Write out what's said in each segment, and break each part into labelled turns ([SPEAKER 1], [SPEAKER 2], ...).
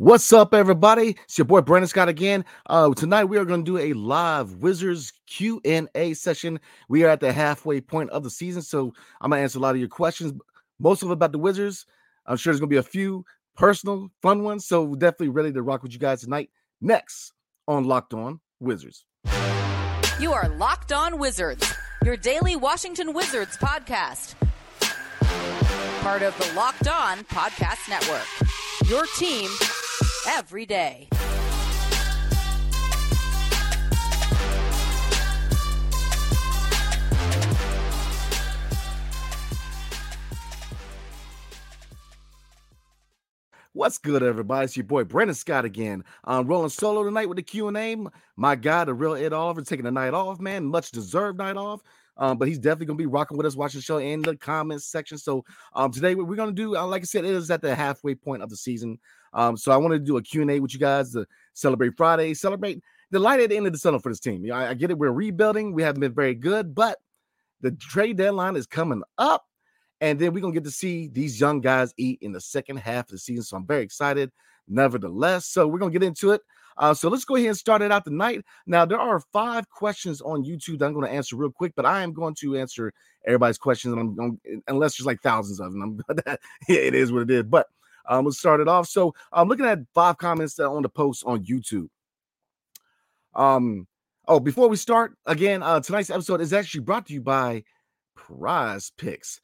[SPEAKER 1] What's up, everybody? It's your boy Brandon Scott again. Uh, tonight we are going to do a live Wizards Q and A session. We are at the halfway point of the season, so I'm gonna answer a lot of your questions. Most of them about the Wizards. I'm sure there's gonna be a few personal, fun ones. So definitely ready to rock with you guys tonight. Next on Locked On Wizards.
[SPEAKER 2] You are Locked On Wizards, your daily Washington Wizards podcast. Part of the Locked On Podcast Network. Your team every day.
[SPEAKER 1] What's good, everybody? It's your boy Brandon Scott again. I'm rolling solo tonight with the Q and A. My guy, the real Ed Oliver, taking a night off, man. Much deserved night off. Um, but he's definitely gonna be rocking with us, watching the show in the comments section. So um, today we're gonna do, uh, like I said, it is at the halfway point of the season. Um, so I wanted to do a Q&A with you guys to celebrate Friday, celebrate the light at the end of the tunnel for this team. You know, I, I get it, we're rebuilding, we haven't been very good, but the trade deadline is coming up. And then we're gonna get to see these young guys eat in the second half of the season. So I'm very excited, nevertheless. So we're gonna get into it. Uh, so let's go ahead and start it out tonight. Now, there are five questions on YouTube that I'm going to answer real quick, but I am going to answer everybody's questions. And I'm going, unless there's like thousands of them. I'm, it is what it is. But um, let's start it off. So I'm looking at five comments on the post on YouTube. Um, oh, before we start again, uh, tonight's episode is actually brought to you by Prize Picks.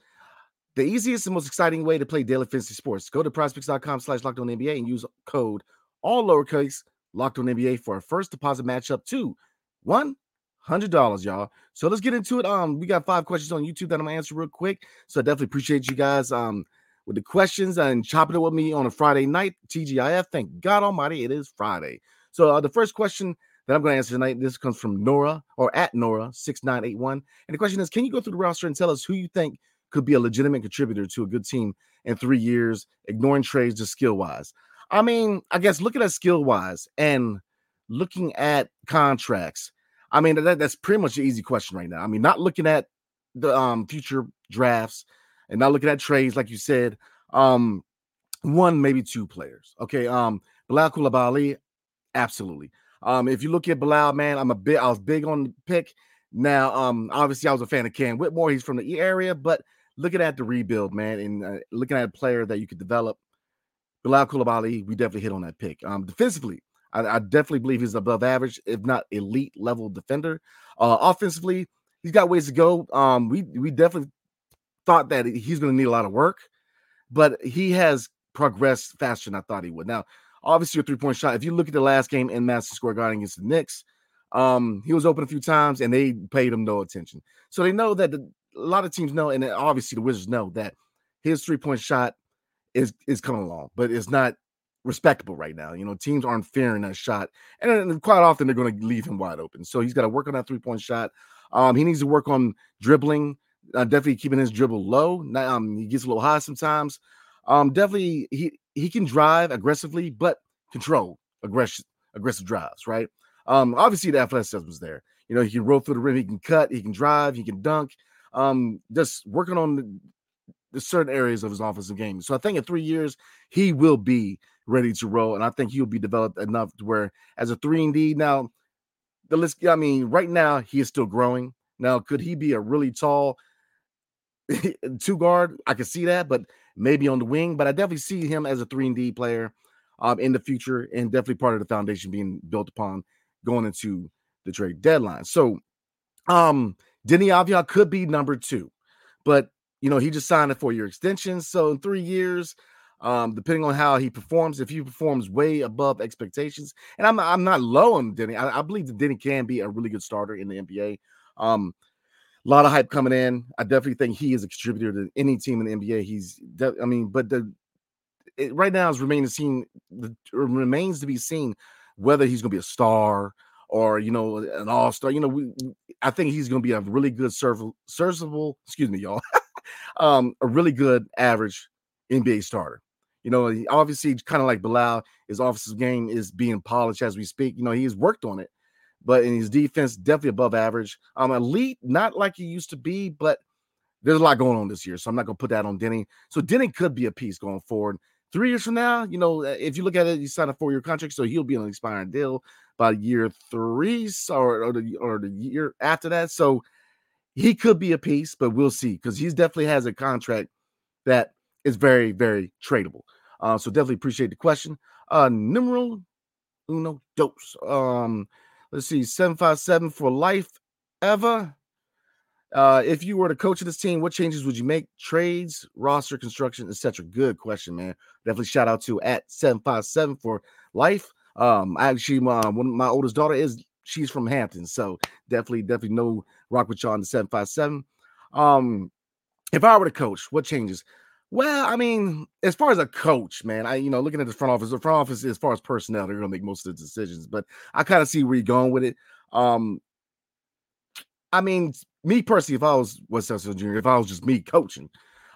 [SPEAKER 1] The easiest and most exciting way to play daily fantasy sports. Go to prizepicks.com slash locked on NBA and use code all lowercase locked on NBA for a first deposit matchup to one hundred dollars, y'all. So let's get into it. Um, we got five questions on YouTube that I'm gonna answer real quick. So I definitely appreciate you guys um with the questions and chopping it with me on a Friday night. TGIF, thank God Almighty, it is Friday. So uh, the first question that I'm going to answer tonight, this comes from Nora or at Nora six nine eight one, and the question is: Can you go through the roster and tell us who you think could be a legitimate contributor to a good team in three years, ignoring trades just skill wise? I mean, I guess looking at skill wise and looking at contracts, I mean that, that's pretty much an easy question right now. I mean, not looking at the um, future drafts and not looking at trades like you said. Um, one maybe two players. Okay, um, Bilal Coulibaly, absolutely. Um, if you look at Bilal, man, I'm a bit. I was big on the pick. Now, um, obviously, I was a fan of Cam Whitmore. He's from the area, but looking at the rebuild, man, and uh, looking at a player that you could develop, Bilal Coulibaly, we definitely hit on that pick. Um, defensively, I, definitely believe he's above average, if not elite level defender. Uh, offensively, he's got ways to go. Um, we we definitely thought that he's going to need a lot of work, but he has progressed faster than I thought he would. Now, obviously, a three point shot. If you look at the last game in Madison Square Garden against the Knicks, um, he was open a few times and they paid him no attention. So they know that the, a lot of teams know, and obviously the Wizards know that his three point shot is is coming along, but it's not respectable right now. You know, teams aren't fearing that shot, and, and quite often they're going to leave him wide open. So he's got to work on that three point shot. Um, he needs to work on dribbling, uh, definitely keeping his dribble low. Um, he gets a little high sometimes. Um, definitely he he can drive aggressively, but control aggressive aggressive drives, right? Um, obviously the athleticism is there. You know, he can roll through the rim, he can cut, he can drive, he can dunk. Um, just working on the, the certain areas of his offensive game. So I think in three years he will be ready to roll, and I think he'll be developed enough to where as a three and D now. The list, I mean, right now he is still growing. Now, could he be a really tall two guard? I could see that, but maybe on the wing. But I definitely see him as a three and D player um, in the future, and definitely part of the foundation being built upon going into the trade deadline. So, um, Deni Avdija could be number two, but you know he just signed a four-year extension. So in three years, um, depending on how he performs, if he performs way above expectations, and I'm I'm not low on Deni. I, I believe that Deni can be a really good starter in the NBA. Um, a lot of hype coming in. I definitely think he is a contributor to any team in the NBA. He's, de- I mean, but the it, right now is remaining seen. The, remains to be seen whether he's going to be a star or you know an all star. You know, we, I think he's going to be a really good serviceable, serviceable. Excuse me, y'all. um, a really good average NBA starter. You know, obviously, kind of like Bilal, his offensive game is being polished as we speak. You know, he's worked on it but in his defense, definitely above average. Um, elite, not like he used to be, but there's a lot going on this year. So I'm not gonna put that on Deni. So Deni could be a piece going forward. Three years from now, you know, uh, if you look at it, he signed a four-year contract, so he'll be on an expiring deal by year three or, or the or the year after that. So he could be a piece, but we'll see because he definitely has a contract that is very, very tradable. Uh, so definitely appreciate the question. Uh, numeral uno dos. Um, Let's see, 757 for life ever. Uh, if you were the coach of this team, what changes would you make? Trades, roster construction, etc. Good question, man. Definitely shout out to at 757 for life. Um, actually, my one my oldest daughter is she's from Hampton, so definitely, definitely know rock with y'all on the 757. Um, if I were the coach, what changes? Well, I mean, as far as a coach, man, I you know looking at the front office, the front office as far as personnel, they're gonna make most of the decisions. But I kind of see where you're going with it. Um, I mean, me personally, if I was Wes Unseld Jr., if I was just me coaching,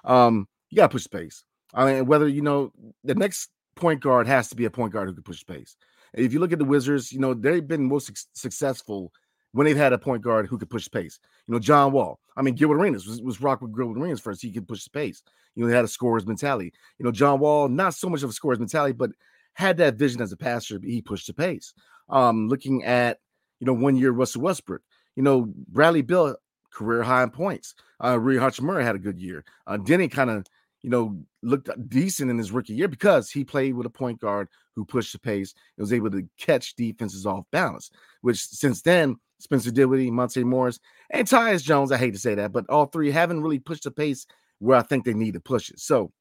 [SPEAKER 1] um, you gotta push space. I mean, whether you know the next point guard has to be a point guard who can push space. if you look at the Wizards, you know they've been most su- successful when they've had a point guard who could push pace. You know, John Wall. I mean, Gilbert Arenas was, was rock with Gilbert Arenas first. He could push the pace. You know, he had a scorer's mentality. You know, John Wall, not so much of a scorer's mentality, but had that vision as a passer. He pushed the pace. Um, looking at, you know, one year Russell Westbrook. You know, Bradley Beal, career high in points. Uh, Rui Hachimura had a good year. Uh, Deni kind of, you know, looked decent in his rookie year because he played with a point guard who pushed the pace and was able to catch defenses off balance, which since then – Spencer Dinwiddie, Monte Morris, and Tyus Jones. I hate to say that, but all three haven't really pushed the pace where I think they need to push it. So,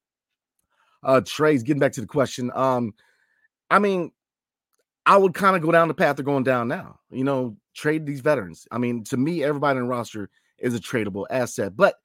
[SPEAKER 1] uh, Trey's getting back to the question. Um, I mean, I would kind of go down the path they're going down now. You know, trade these veterans. I mean, to me, everybody in the roster is a tradable asset. But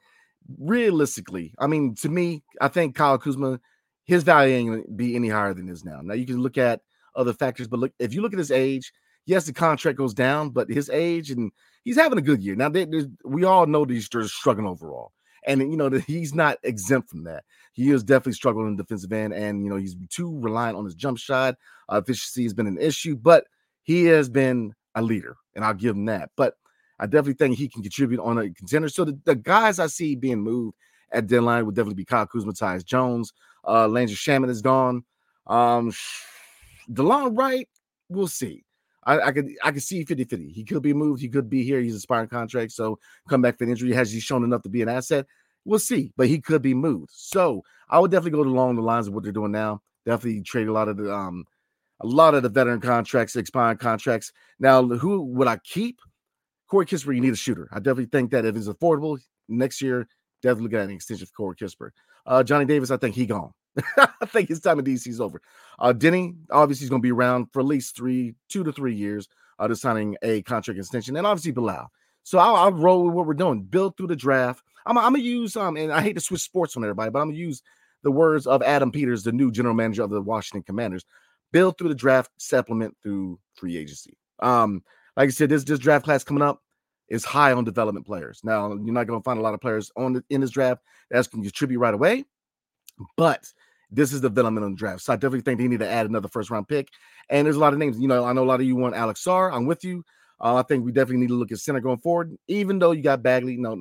[SPEAKER 1] realistically, I mean, to me, I think Kyle Kuzma, his value ain't gonna be any higher than this now. Now you can look at other factors, but look, if you look at his age, yes, the contract goes down, but his age and he's having a good year. Now, they, we all know that he's struggling overall. And, you know, that he's not exempt from that. He is definitely struggling in defensive end. And, you know, he's too reliant on his jump shot. Uh, efficiency has been an issue, but he has been a leader. And I'll give him that. But I definitely think he can contribute on a contender. So the, the guys I see being moved at deadline would definitely be Kyle Kuzma, Tyus Jones. Uh, Landry Shamet is gone. Um, Delon Wright, we'll see. I, I could I could see 50 50. He could be moved, he could be here. He's a sparring contract, so come back for an injury. Has he shown enough to be an asset? We'll see, but he could be moved. So I would definitely go along the lines of what they're doing now. Definitely trade a lot of the um a lot of the veteran contracts, expiring contracts. Now, who would I keep? Corey Kispert, you need a shooter. I definitely think that if it's affordable next year, definitely look at an extension for Corey Kispert. Uh, Johnny Davis, I think he gone. I think his time in DC is over. Uh, Deni, obviously, he's going to be around for at least three, two to three years, uh, to signing a contract extension, and obviously Bilal. So I'll, I'll, roll with what we're doing. Build through the draft. I'm, I'm gonna use um, and I hate to switch sports on everybody, but I'm gonna use the words of Adam Peters, the new general manager of the Washington Commanders. Build through the draft, supplement through free agency. Um, like I said, this this draft class coming up is high on development players. Now you're not gonna find a lot of players on the, in this draft that's gonna contribute right away, but this is the development on the draft. So I definitely think they need to add another first round pick. And there's a lot of names. You know, I know a lot of you want Alex Sarr. I'm with you. Uh, I think we definitely need to look at center going forward, even though you got Bagley. Know,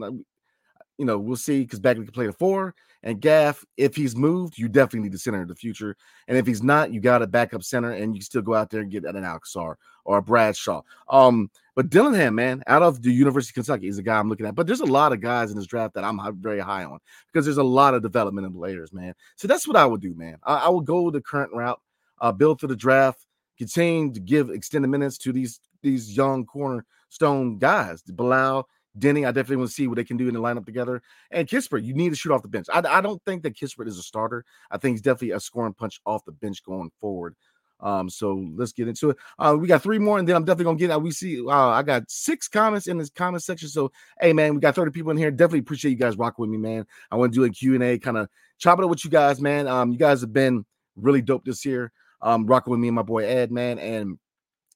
[SPEAKER 1] you know, we'll see because Bagley can play the four. And Gaff, if he's moved, you definitely need the center in the future. And if he's not, you got a backup center, and you can still go out there and get an Alex or a Bradshaw. Um, but Dillingham, man, out of the University of Kentucky, is a guy I'm looking at. But there's a lot of guys in this draft that I'm very high on because there's a lot of development in players, man. So that's what I would do, man. I, I would go the current route, uh, build for the draft, continue to give extended minutes to these these young cornerstone guys, Bilal, Deni, I definitely want to see what they can do in the lineup together. And Kispert, you need to shoot off the bench. I, I don't think that Kispert is a starter. I think he's definitely a scoring punch off the bench going forward. Um, so let's get into it. Uh, we got three more, and then I'm definitely gonna get out. We see uh, I got six comments in this comment section. So hey man, we got 30 people in here. Definitely appreciate you guys rocking with me, man. I want to do a Q&A, kind of chop it up with you guys, man. Um, you guys have been really dope this year. Um, rocking with me and my boy Ed, man. And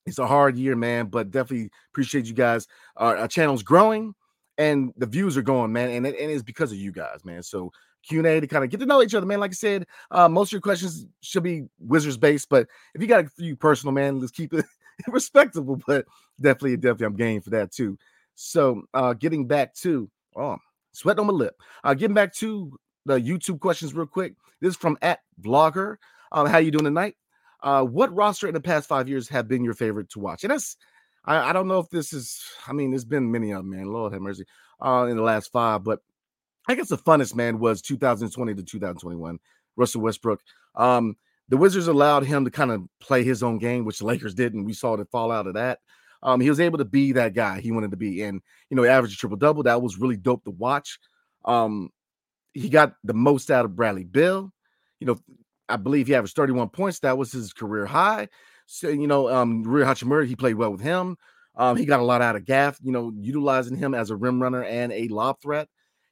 [SPEAKER 1] it's a hard year, man, but definitely appreciate you guys. Uh, our channel's growing and the views are going, man, and, it, and it's because of you guys, man. So Q&A to kind of get to know each other, man. Like I said, uh, most of your questions should be Wizards based, but if you got a few personal, man, let's keep it respectable. But definitely, definitely, I'm game for that too. So, uh, getting back to oh, sweat on my lip. Uh, getting back to the YouTube questions real quick. This is from at Vlogger. Um, how you doing tonight? Uh, what roster in the past five years have been your favorite to watch? And that's I, I don't know if this is. I mean, there's been many of them, man. Lord have mercy. Uh, in the last five, but I guess the funnest man was 2020 to 2021. Russell Westbrook. Um, the Wizards allowed him to kind of play his own game, which the Lakers didn't. We saw the fallout of that. Um, he was able to be that guy he wanted to be, and you know, average triple double. That was really dope to watch. Um, he got the most out of Bradley Beal. You know, I believe he averaged 31 points. That was his career high. So, you know, um, Rui Hachimura, he played well with him. Um, he got a lot out of Gaff, you know, utilizing him as a rim runner and a lob threat.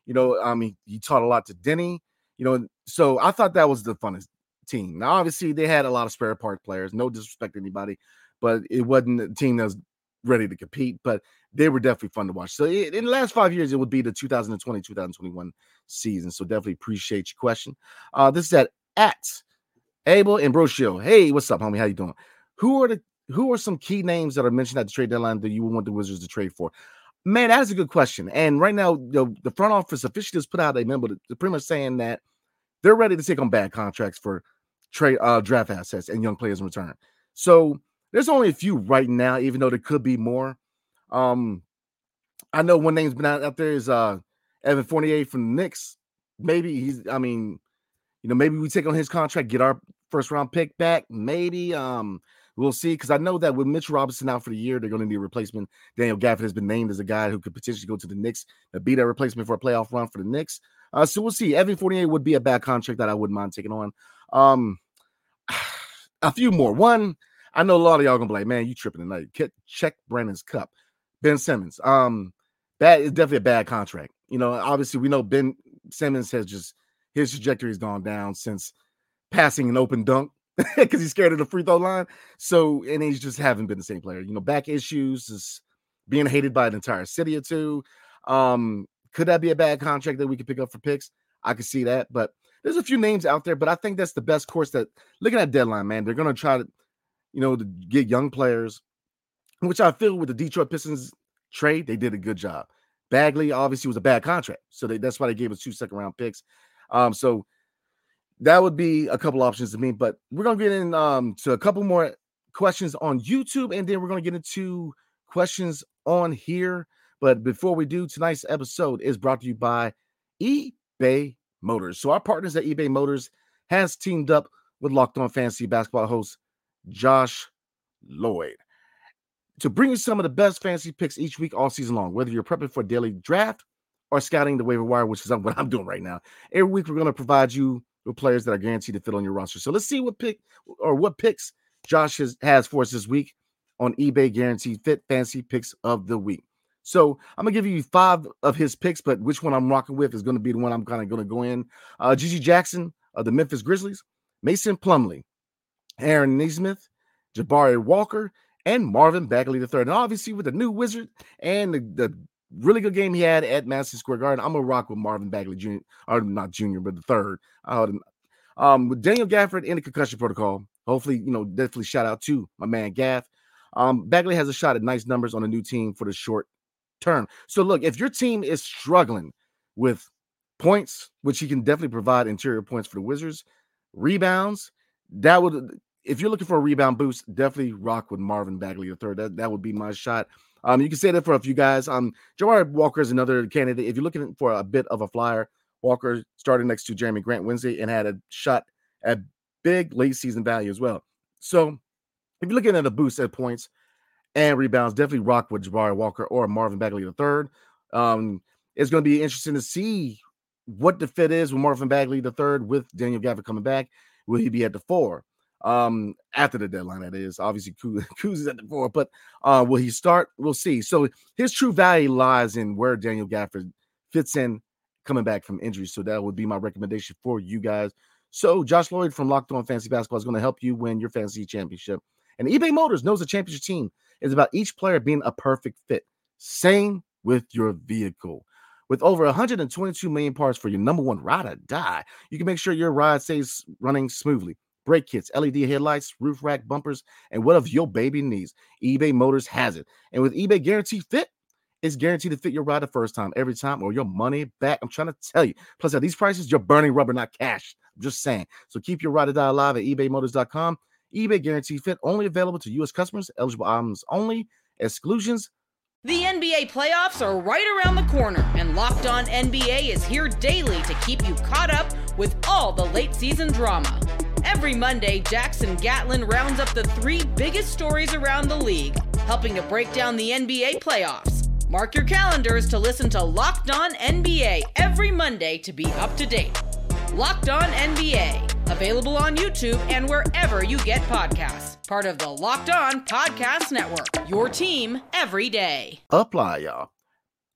[SPEAKER 1] You know, um, he, he taught a lot to Deni, you know, so I thought that was the funnest team. Now, obviously, they had a lot of spare part players, no disrespect to anybody, but it wasn't a team that was ready to compete, but they were definitely fun to watch. So it, in the last five years, it would be the 2020 2021 season. So definitely appreciate your question. Uh, this is at at Abel and Broshio. Hey, what's up, homie? How you doing? Who are the who are some key names that are mentioned at the trade deadline that you would want the Wizards to trade for? Man, that is a good question. And right now, the, the front office officially just put out a memo to, pretty much saying that they're ready to take on bad contracts for trade uh, draft assets and young players in return. So there's only a few right now, even though there could be more. Um, I know one name's been out, out there is uh Evan Fournier from the Knicks. Maybe he's, I mean, you know, maybe we take on his contract, get our first round pick back. Maybe um we'll see because I know that with Mitch Robinson out for the year, they're going to need a replacement. Daniel Gafford has been named as a guy who could potentially go to the Knicks and be that replacement for a playoff run for the Knicks. Uh, so we'll see. Evan Fournier would be a bad contract that I wouldn't mind taking on. Um, a few more. One, I know a lot of y'all gonna be like, man, you tripping tonight. Check Brandon's cup. Ben Simmons. Um, that is definitely a bad contract. You know, obviously we know Ben Simmons has just his trajectory has gone down since passing an open dunk because he's scared of the free throw line. So, and he's just haven't been the same player. You know, back issues, is being hated by an entire city or two. Um, could that be a bad contract that we could pick up for picks? I could see that, but there's a few names out there. But I think that's the best course. That looking at deadline, man, they're gonna try to, you know, to get young players, which I feel with the Detroit Pistons trade, they did a good job. Bagley obviously was a bad contract, so they, that's why they gave us two second round picks. Um, so that would be a couple options to me. But we're gonna get in um to a couple more questions on YouTube, and then we're gonna get into questions on here. But before we do, tonight's episode is brought to you by eBay Motors. So our partners at eBay Motors has teamed up with Locked On Fantasy Basketball host Josh Lloyd to bring you some of the best fantasy picks each week all season long. Whether you're prepping for a daily draft or scouting the waiver wire, which is what I'm doing right now. Every week we're going to provide you with players that are guaranteed to fit on your roster. So let's see what pick or what picks Josh has, has for us this week on eBay Guaranteed Fit Fancy Picks of the Week. So I'm gonna give you five of his picks, but which one I'm rocking with is gonna be the one I'm kind of gonna go in. Uh, GG Jackson of the Memphis Grizzlies, Mason Plumlee, Aaron Nesmith, Jabari Walker, and Marvin Bagley III. And obviously with the new Wizard and the, the really good game he had at Madison Square Garden. I'm gonna rock with Marvin Bagley Jr. or not Jr. but the third. Um, with Daniel Gafford in the concussion protocol, hopefully, you know, definitely shout out to my man Gaff. Um, Bagley has a shot at nice numbers on a new team for the short term. So look, if your team is struggling with points, which he can definitely provide interior points for the Wizards, rebounds, that would if you're looking for a rebound boost, definitely rock with Marvin Bagley the third. That that would be my shot. Um, you can say that for a few guys. Um, Jabari Walker is another candidate. If you're looking for a bit of a flyer, Walker started next to Jerami Grant Wednesday and had a shot at big late season value as well. So if you're looking at a boost at points and rebounds, definitely rock with Jabari Walker or Marvin Bagley the third. Um, it's going to be interesting to see what the fit is with Marvin Bagley the third with Daniel Gafford coming back. Will he be at the four? Um, after the deadline, that is obviously Kuz is at the four, but uh, will he start? We'll see. So his true value lies in where Daniel Gafford fits in coming back from injury. So that would be my recommendation for you guys. So Josh Lloyd from Locked On Fantasy Basketball is going to help you win your fantasy championship. And eBay Motors knows the championship team is about each player being a perfect fit. Same with your vehicle. With over 122 million parts for your number one ride or die, you can make sure your ride stays running smoothly. Brake kits, LED headlights, roof rack bumpers, and what whatever your baby needs, eBay Motors has it. And with eBay Guarantee Fit, it's guaranteed to fit your ride the first time, every time, or your money back. I'm trying to tell you. Plus, at these prices, you're burning rubber, not cash. I'm just saying. So keep your ride or die alive at ebaymotors.com. eBay Guarantee Fit only available to U.S. customers, eligible items only, exclusions
[SPEAKER 2] the NBA playoffs are right around the corner, and Locked On NBA is here daily to keep you caught up with all the late season drama. Every Monday, Jackson Gatlin rounds up the three biggest stories around the league, helping to break down the NBA playoffs. Mark your calendars to listen to Locked On NBA every Monday to be up to date. Locked On NBA, available on YouTube and wherever you get podcasts part of the Locked On Podcast Network. Your team every day.
[SPEAKER 1] Apply, y'all.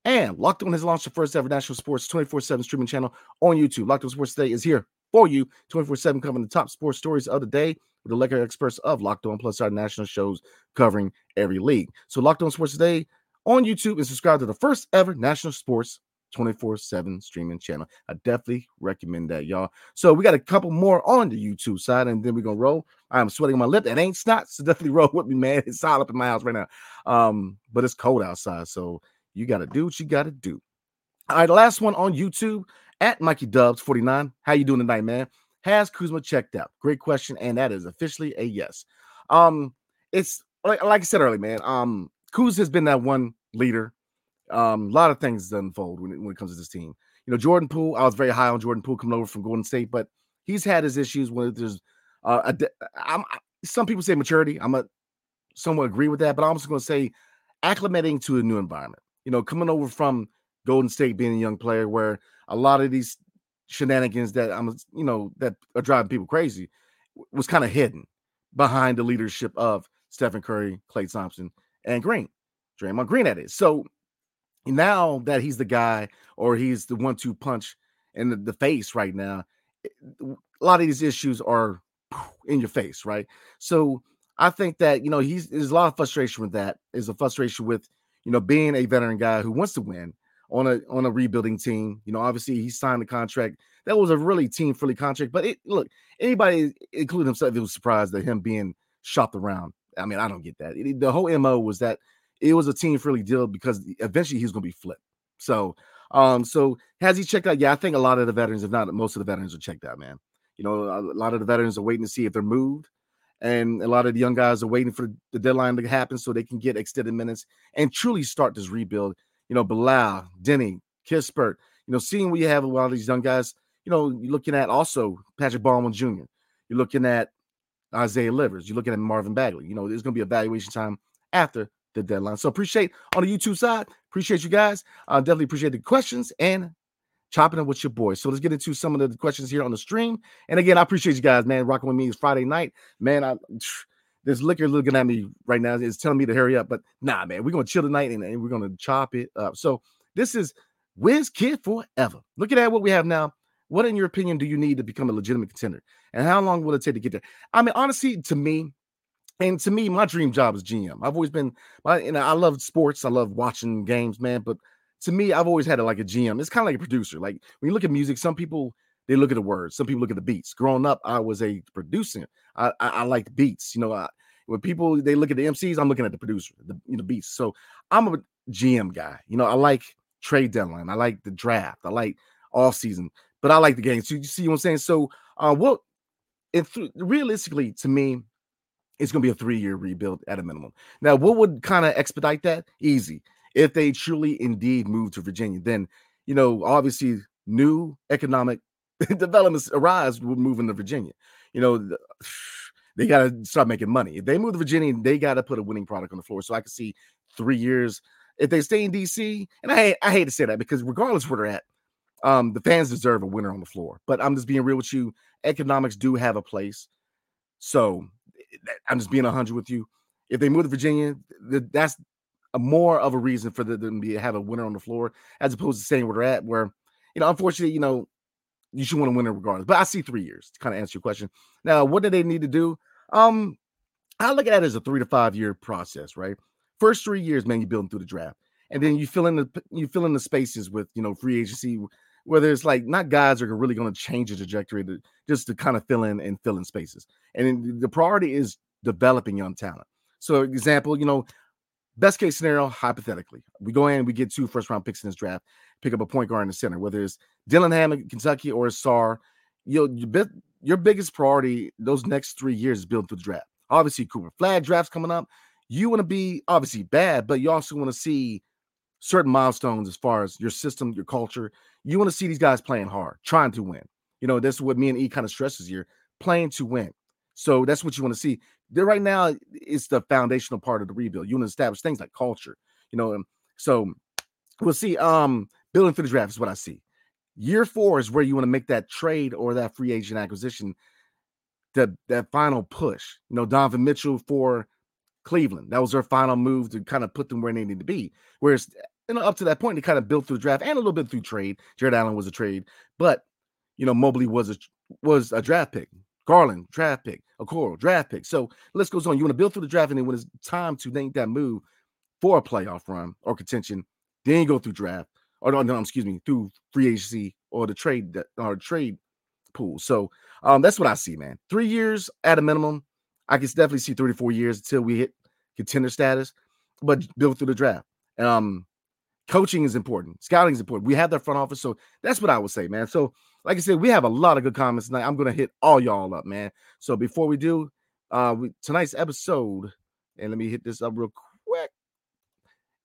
[SPEAKER 1] And Locked On has launched the first ever national sports 24 7 streaming channel on YouTube. Locked On Sports Today is here for you 24 7, covering the top sports stories of the day with the legal experts of Locked On, plus our national shows covering every league. So, Locked On Sports Today on YouTube and subscribe to the first ever national sports 24 7 streaming channel. I definitely recommend that, y'all. So we got a couple more on the YouTube side, and then we're gonna roll. I'm sweating my lip. That ain't snot, so definitely roll with me, man. It's hot up in my house right now. Um, but it's cold outside, so you gotta do what you gotta do. All right, last one on YouTube at Mikey Dubs 49. How you doing tonight, man? Has Kuzma checked out? Great question, and that is officially a yes. Um, it's like, like I said earlier, man. Um, Kuz has been that one leader um, a lot of things unfold when it, when it comes to this team. You know, Jordan Poole, I was very high on Jordan Poole coming over from Golden State, but he's had his issues when there's uh, a, I'm, some people say maturity. I'm a somewhat agree with that, but I'm also going to say acclimating to a new environment. You know, coming over from Golden State, being a young player, where a lot of these shenanigans that I'm, you know, that are driving people crazy, was kind of hidden behind the leadership of Stephen Curry, Klay Thompson, and Green, Draymond Green. at is so now that he's the guy or he's the one-two punch in the, the face right now, eh, a lot of these issues are in your face, right? So I think that you know he's there's a lot of frustration with that, is a frustration with you know being a veteran guy who wants to win on a on a rebuilding team. You know, obviously he signed the contract. That was a really team friendly contract. But it look, anybody, including himself, was surprised that him being shopped around. I mean, I don't get that. It, the whole mo was that it was a team friendly deal because eventually he's going to be flipped. So, um, so has he checked out? Yeah, I think a lot of the veterans, if not most of the veterans, are checked out, man. You know, a lot of the veterans are waiting to see if they're moved, and a lot of the young guys are waiting for the deadline to happen so they can get extended minutes and truly start this rebuild. You know, Bilal, Deni, Kispert, you know, seeing what you have a lot of these young guys, you know, you're looking at also Patrick Baldwin Jr., you're looking at Isaiah Livers, you're looking at Marvin Bagley. You know, there's going to be evaluation time after the deadline. So appreciate on the YouTube side. Appreciate you guys. Uh, definitely appreciate the questions and chopping up with your boys. So let's get into some of the questions here on the stream. And again, I appreciate you guys, man, rocking with me. is Friday night, man. I this liquor looking at me right now is telling me to hurry up, but nah, man, we're gonna chill tonight and, and we're gonna chop it up. So this is Wiz Kid forever. Looking at what we have now. What, in your opinion, do you need to become a legitimate contender? And how long will it take to get there? I mean, honestly, to me, and to me, my dream job is GM. I've always been, know, I love sports. I love watching games, man. But to me, I've always had it like a GM. It's kind of like a producer. Like when you look at music, some people they look at the words. Some people look at the beats. Growing up, I was a producer. I I, I liked beats. You know, I, when people they look at the MCs, I'm looking at the producer, the you know beats. So I'm a GM guy. You know, I like trade deadline. I like the draft. I like off season, but I like the game. So you see what I'm saying? So uh what if realistically to me, it's gonna be a three-year rebuild at a minimum. Now, what would kind of expedite that? Easy. If they truly indeed move to Virginia, then you know, obviously new economic developments arise with moving to Virginia. You know, they got to start making money. If they move to Virginia, they got to put a winning product on the floor. So I can see three years. If they stay in DC, and I I hate to say that because regardless where they're at, um, the fans deserve a winner on the floor. But I'm just being real with you. Economics do have a place. So I'm just being 100 with you. If they move to Virginia, that's a more of a reason for them to have a winner on the floor as opposed to staying where they're at. Where you know, unfortunately, you know, you should want to win it regardless. But I see three years to kind of answer your question. Now, what do they need to do? Um, I look at it as a three to five year process, right? First three years, man, you're building through the draft, and then you fill in the you fill in the spaces with you know free agency, whether it's like not guys are really going to change the trajectory to just to kind of fill in and fill in spaces. And the priority is developing young talent. So, example, you know, best case scenario, hypothetically, we go in, and we get two first round picks in this draft, pick up a point guard in the center, whether it's Dillingham in Kentucky or Sarr. You know, your biggest priority those next three years is building through the draft. Obviously, Cooper Flagg drafts coming up. You want to be obviously bad, but you also want to see certain milestones as far as your system, your culture. You want to see these guys playing hard, trying to win. You know, that's what me and E kind of stresses here playing to win. So that's what you want to see. There right now, it's the foundational part of the rebuild. You want to establish things like culture, you know. so we'll see. Um, building for the draft is what I see. Year four is where you want to make that trade or that free agent acquisition, that that final push. You know, Donovan Mitchell for Cleveland. That was their final move to kind of put them where they need to be. Whereas you know, up to that point, they kind of built through the draft and a little bit through trade. Jarrett Allen was a trade, but you know, Mobley was a was a draft pick. Garland, draft pick, Okoro, draft pick. So let's go on. You want to build through the draft, and then when it's time to make that move for a playoff run or contention, then you go through draft or no, no, excuse me, through free agency or the trade that or trade pool. So um, that's what I see, man. Three years at a minimum. I can definitely see three to four years until we hit contender status, but build through the draft. Um, coaching is important, scouting is important. We have that front office, so that's what I would say, man. So like I said, we have a lot of good comments tonight. I'm gonna hit all y'all up, man. So before we do, uh, we, tonight's episode, and let me hit this up real quick,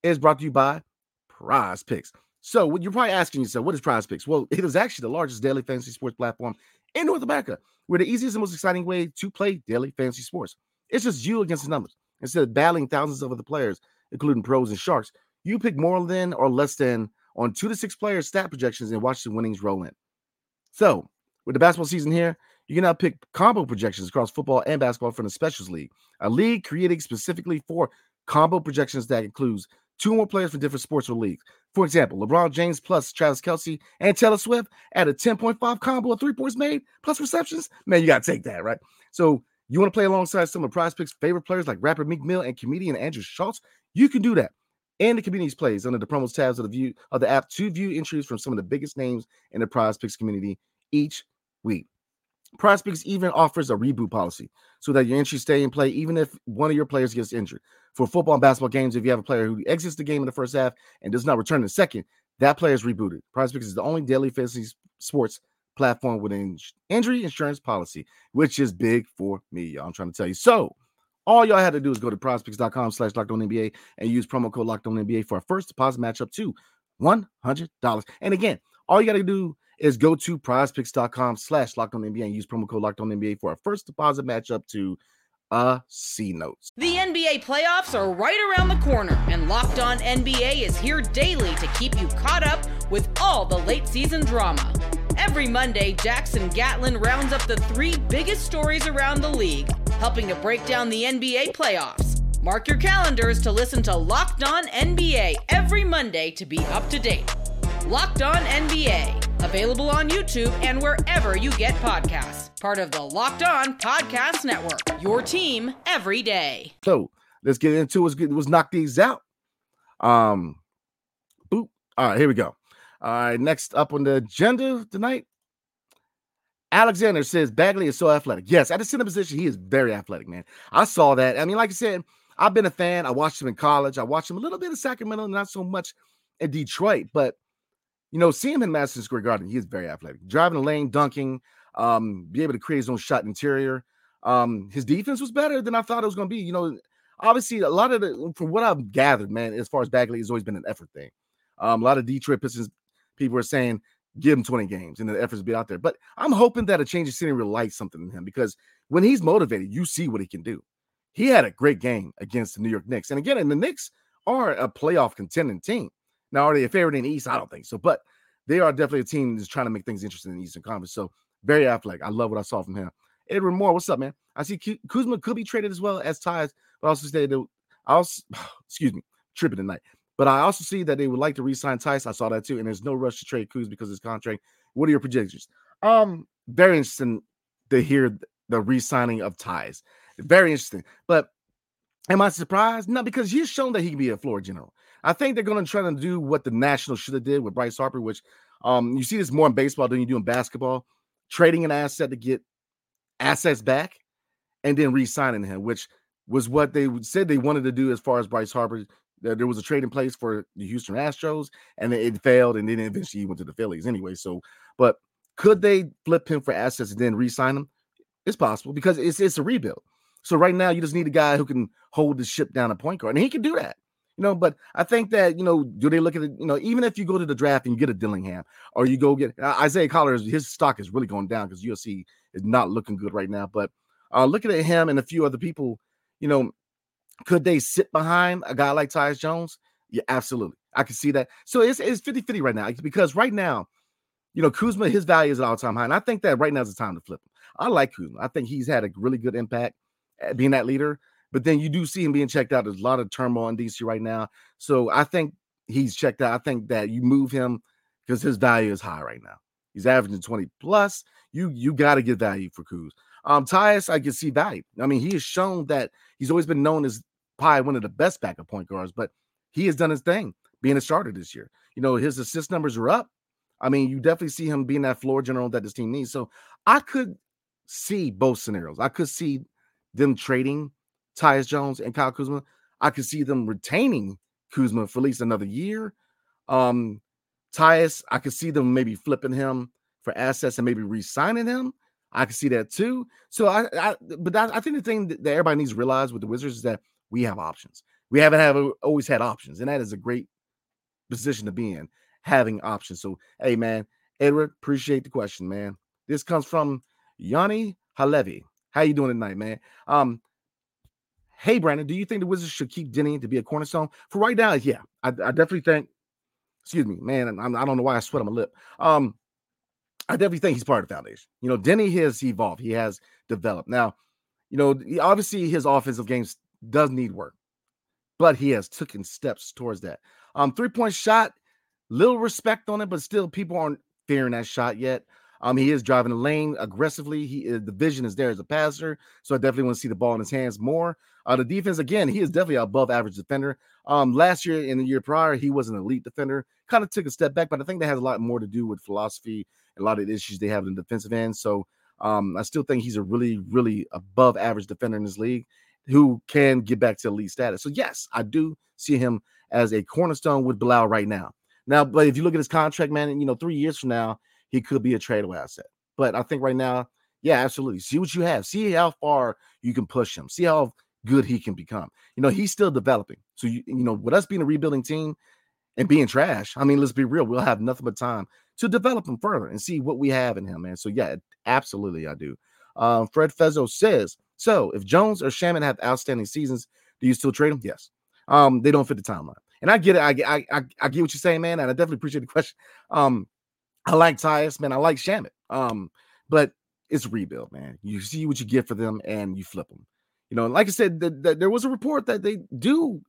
[SPEAKER 1] is brought to you by Prize Picks. So you're probably asking yourself, what is Prize Picks? Well, it is actually the largest daily fantasy sports platform in North America. We're the easiest and most exciting way to play daily fantasy sports. It's just you against the numbers. Instead of battling thousands of other players, including pros and sharks, you pick more than or less than on two to six players stat projections and watch the winnings roll in. So, with the basketball season here, you can now pick combo projections across football and basketball from the Specials League, a league created specifically for combo projections that includes two more players from different sports or leagues. For example, LeBron James plus Travis Kelce and Taylor Swift at a 10.5 combo of three points made plus receptions. Man, you got to take that, right? So, you want to play alongside some of Prize Picks' favorite players like rapper Meek Mill and comedian Andrew Schulz? You can do that. And the community's plays under the promos tabs of the view of the app to view entries from some of the biggest names in the Prize Picks community each week. Prize Picks even offers a reboot policy so that your entries stay in play even if one of your players gets injured. For football and basketball games, if you have a player who exits the game in the first half and does not return in the second, that player is rebooted. Prize Picks is the only daily fantasy sports platform with an injury insurance policy, which is big for me, y'all. I'm trying to tell you. So, all y'all had to do is go to prizepicks.com slash locked on NBA and use promo code locked on NBA for a first deposit matchup to $100. And again, all you got to do is go to prizepicks.com slash locked on NBA and use promo code locked on NBA for a first deposit matchup to a C notes.
[SPEAKER 2] The NBA playoffs are right around the corner, and Locked On NBA is here daily to keep you caught up with all the late season drama. Every Monday, Jackson Gatlin rounds up the three biggest stories around the league, helping to break down the NBA playoffs. Mark your calendars to listen to Locked On NBA every Monday to be up to date. Locked On NBA, available on YouTube and wherever you get podcasts. Part of the Locked On Podcast Network. Your team every day.
[SPEAKER 1] So let's get into it. Let's knock these out. Um, boop. All right, here we go. All right, next up on the agenda tonight, Alexander says Bagley is so athletic. Yes, at the center position, he is very athletic, man. I saw that. I mean, like I said, I've been a fan. I watched him in college. I watched him a little bit in Sacramento, not so much in Detroit. But you know, seeing him in Madison Square Garden, he is very athletic. Driving the lane, dunking, um, be able to create his own shot interior. Um, his defense was better than I thought it was going to be. You know, obviously, a lot of the from what I've gathered, man, as far as Bagley, has always been an effort thing. Um, a lot of Detroit Pistons people are saying give him 20 games and the efforts be out there. But I'm hoping that a change of scenery will light something in him because when he's motivated, you see what he can do. He had a great game against the New York Knicks. And again, and the Knicks are a playoff contending team. Now, are they a favorite in the East? I don't think so. But they are definitely a team that's trying to make things interesting in the Eastern Conference. So very athletic. I love what I saw from him. Edward Moore, what's up, man? I see Kuzma could be traded as well as Tyus, but also stated I also excuse me, tripping tonight. But I also see that they would like to re-sign Tyus. I saw that too, and there's no rush to trade Kuz because his contract. What are your projections? Um, very interesting to hear the re-signing of Tyus. Very interesting. But am I surprised? No, because he's shown that he can be a floor general. I think they're going to try to do what the Nationals should have did with Bryce Harper, which um, you see this more in baseball than you do in basketball. Trading an asset to get assets back, and then re-signing him, which was what they said they wanted to do as far as Bryce Harper. There was a trade in place for the Houston Astros, and it failed, and then eventually he went to the Phillies anyway. So, but could they flip him for assets and then re-sign him? It's possible because it's it's a rebuild. So right now you just need a guy who can hold the ship down a point guard, and he can do that. You know, but I think that you know, do they look at it? You know, even if you go to the draft and you get a Dillingham, or you go get Isaiah Collier, his stock is really going down because USC is not looking good right now. But uh, looking at him and a few other people, you know, could they sit behind a guy like Tyus Jones? Yeah, absolutely. I can see that. So it's it's 50-50 right now because right now, you know, Kuzma, his value is at all-time high. And I think that right now is the time to flip him. I like Kuzma. I think he's had a really good impact being that leader. But then you do see him being checked out. There's a lot of turmoil in DC right now. So I think he's checked out. I think that you move him because his value is high right now. He's averaging 20 plus. You you got to get value for Kuz. Um, Tyus, I can see value. I mean, he has shown that he's always been known as probably one of the best backup point guards, but he has done his thing being a starter this year. You know, his assist numbers are up. I mean, you definitely see him being that floor general that this team needs. So I could see both scenarios. I could see them trading Tyus Jones and Kyle Kuzma. I could see them retaining Kuzma for at least another year. Um, Tyus, I could see them maybe flipping him for assets and maybe re-signing him. I can see that too. So I, I but that, I think the thing that, everybody needs to realize with the Wizards is that we have options. We haven't have always had options, and that is a great position to be in, having options. So hey, man, Edward, appreciate the question, man. This comes from Yanni Halevi. How you doing tonight, man? Um, hey Brandon, do you think the Wizards should keep Deni to be a cornerstone for right now? Yeah, I, I definitely think. Excuse me, man. I'm, I do not know why I sweat on my lip. Um, I definitely think he's part of the foundation. You know, Deni has evolved. He has developed. Now, you know, obviously his offensive games does need work, but he has taken steps towards that. Um, three point shot, little respect on it, but still people aren't fearing that shot yet. Um, he is driving the lane aggressively. He the vision is there as a passer, so I definitely want to see the ball in his hands more. Uh, the defense again, he is definitely above average defender. Um, last year and the year prior, he was an elite defender. Kind of took a step back, but I think that has a lot more to do with philosophy a lot of the issues they have in the defensive end. So um, I still think he's a really, really above average defender in this league who can get back to elite status. So yes, I do see him as a cornerstone with Bilal right now. Now, but if you look at his contract, man, you know, three years from now, he could be a tradable asset. But I think right now, yeah, absolutely. See what you have. See how far you can push him. See how good he can become. You know, he's still developing. So you, you know, with us being a rebuilding team and being trash, I mean, let's be real, we'll have nothing but time to develop him further and see what we have in him, man. So yeah, absolutely, I do. Um, Fred Fezzo says, so if Jones or Shamet have outstanding seasons, do you still trade them? Yes. Um, they don't fit the timeline. And I get it. I, I, I, I get what you're saying, man. And I definitely appreciate the question. Um, I like Tyus, man. I like Shamet. Um, but it's rebuild, man. You see what you get for them and you flip them. You know, like I said, the, the, there was a report that they do,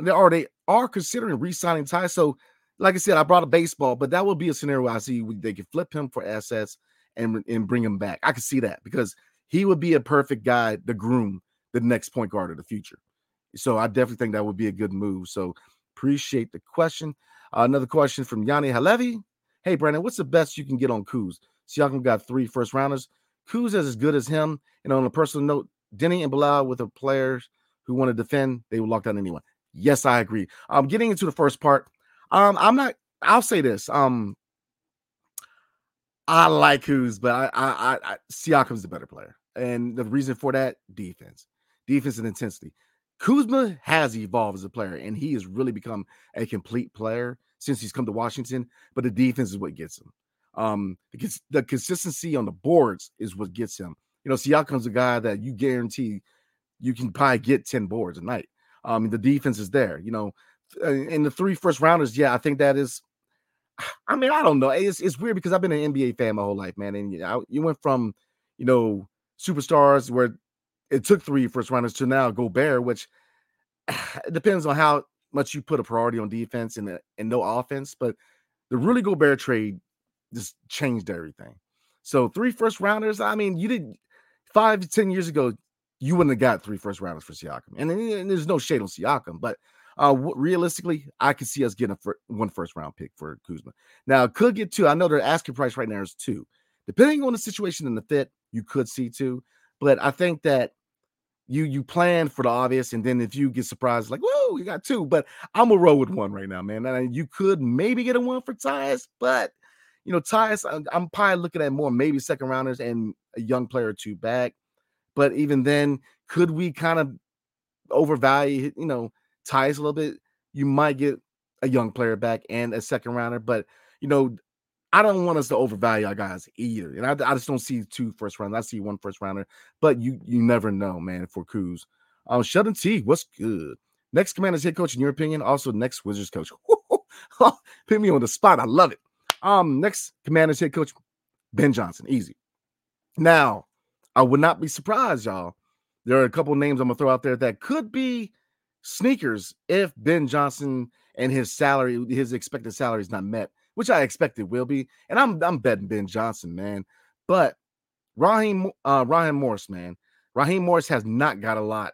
[SPEAKER 1] they are they are considering re-signing Tyus. So, like I said, I brought a baseball, but that would be a scenario I see they could flip him for assets and and bring him back. I could see that because he would be a perfect guy to groom the next point guard of the future. So I definitely think that would be a good move. So appreciate the question. Uh, another question from Yanni Halevi. Hey, Brandon, what's the best you can get on Kuz? Siakam got three first rounders. Kuz is as good as him. And on a personal note, Deni and Bilal with the players who want to defend, they will lock down anyone. Yes, I agree. I'm um, getting into the first part, um, I'm not. I'll say this. Um, I like Kuz, but I, I, I, Siakam's the better player, and the reason for that defense, defense and intensity. Kuzma has evolved as a player, and he has really become a complete player since he's come to Washington. But the defense is what gets him. Um, because the consistency on the boards is what gets him. You know, Siakam's a guy that you guarantee you can probably get 10 boards a night. Um, the defense is there, you know. Uh, in the three first rounders, yeah, I think that is. I mean, I don't know. It's it's weird because I've been an NBA fan my whole life, man. And you, know, you went from, you know, superstars where it took three first rounders to now Gobert, which it depends on how much you put a priority on defense and uh, and no offense. But the Rudy Gobert trade just changed everything. So three first rounders. I mean, you did five to ten years ago, you wouldn't have got three first rounders for Siakam, and, and there's no shade on Siakam, but uh, realistically, I could see us getting a one first round pick for Kuzma. Now, could get two. I know their asking price right now is two. Depending on the situation and the fit, you could see two. But I think that you you plan for the obvious, and then if you get surprised, like whoa, you got two. But I'm a roll with one right now, man. And you could maybe get a one for Tyus, but you know, Tyus, I'm probably looking at more maybe second rounders and a young player or two back. But even then, could we kind of overvalue, you know, Tyus a little bit? You might get a young player back and a second rounder, but you know, I don't want us to overvalue our guys either. And I, I just don't see two first rounders. I see one first rounder, but you you never know, man, for Kuz. Um, Sheldon T, what's good? Next commander's head coach, in your opinion, also next Wizards coach. Put me on the spot. I love it. Um, next commander's head coach, Ben Johnson. Easy. Now, I would not be surprised, y'all. There are a couple names I'm gonna throw out there that could be sneakers if Ben Johnson and his salary, his expected salary is not met which I expect it will be. And I'm I'm betting Ben Johnson, man. But Raheem uh Raheem Morris, man. Raheem Morris has not got a lot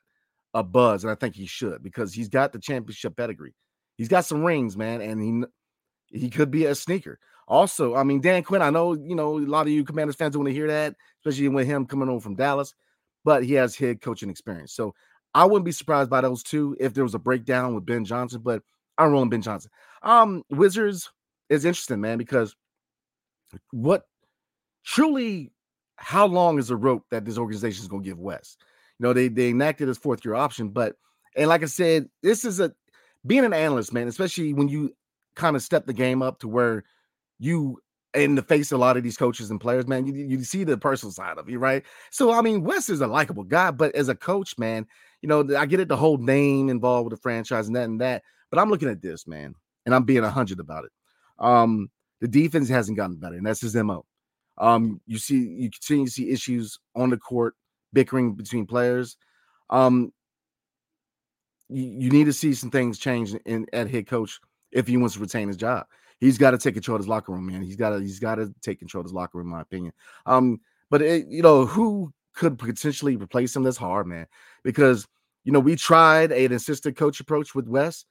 [SPEAKER 1] of buzz, and I think he should because he's got the championship pedigree. He's got some rings, man, and he he could be a sneaker. Also, I mean, Dan Quinn, I know you know a lot of you commanders fans want to hear that, especially with him coming over from Dallas, but he has head coaching experience. So I wouldn't be surprised by those two if there was a breakdown with Ben Johnson, but I'm rolling Ben Johnson. Um, Wizards, is interesting, man, because what truly how long is the rope that this organization is going to give Wes? You know, they they enacted this fourth year option, but and like I said, this is a being an analyst, man, especially when you kind of step the game up to where you in the face of a lot of these coaches and players, man, you, you see the personal side of you, right? So I mean, Wes is a likable guy, but as a coach, man, you know, I get it, the whole name involved with the franchise and that and that, but I'm looking at this, man, and I'm being a hundred about it. Um, the defense hasn't gotten better, and that's his MO. Um, you see, you continue to see issues on the court, bickering between players. Um, you, you need to see some things change in at head coach if he wants to retain his job. He's got to take control of his locker room, man. He's got to he's got to take control of his locker room, in my opinion. Um, but it, you know who could potentially replace him? That's hard, man, because you know we tried an assistant coach approach with Wes,